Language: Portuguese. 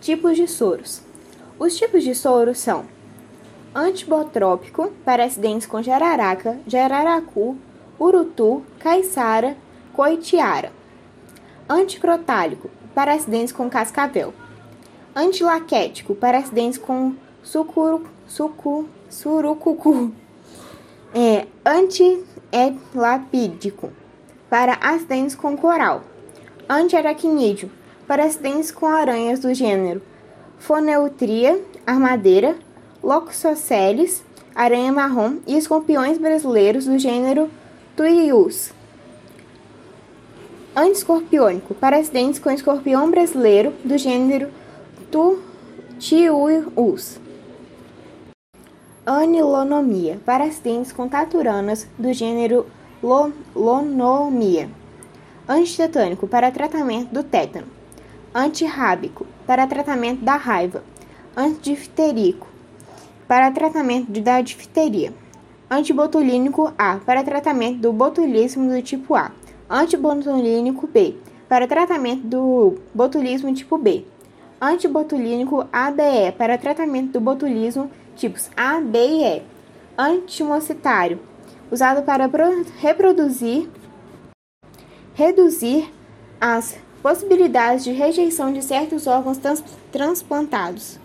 Tipos de soros. Os tipos de soro são antibotrópico para acidentes com jararaca, jararacu, urutu, caiçara, coitiara. Anticrotálico para acidentes com cascavel. Antilaquético para acidentes com sucuru, sucu, surucucu. É, antielapídico para acidentes com coral. Antiaracnídeo para com aranhas do gênero Foneutria, armadeira, Loxoceles, aranha marrom e escorpiões brasileiros do gênero Tuius. Antiscorpiônico, para com escorpião brasileiro do gênero Tutius. Anilonomia, para acidentes com taturanas do gênero Lonomia. Antitetânico, para tratamento do tétano antirrábico, para tratamento da raiva, antidifterico, para tratamento da difteria, antibotulínico A, para tratamento do botulismo do tipo A, antibotulínico B, para tratamento do botulismo tipo B, antibotulínico ABE, para tratamento do botulismo tipos A, B e E, antimocitário, usado para reproduzir, reduzir as possibilidades de rejeição de certos órgãos transplantados.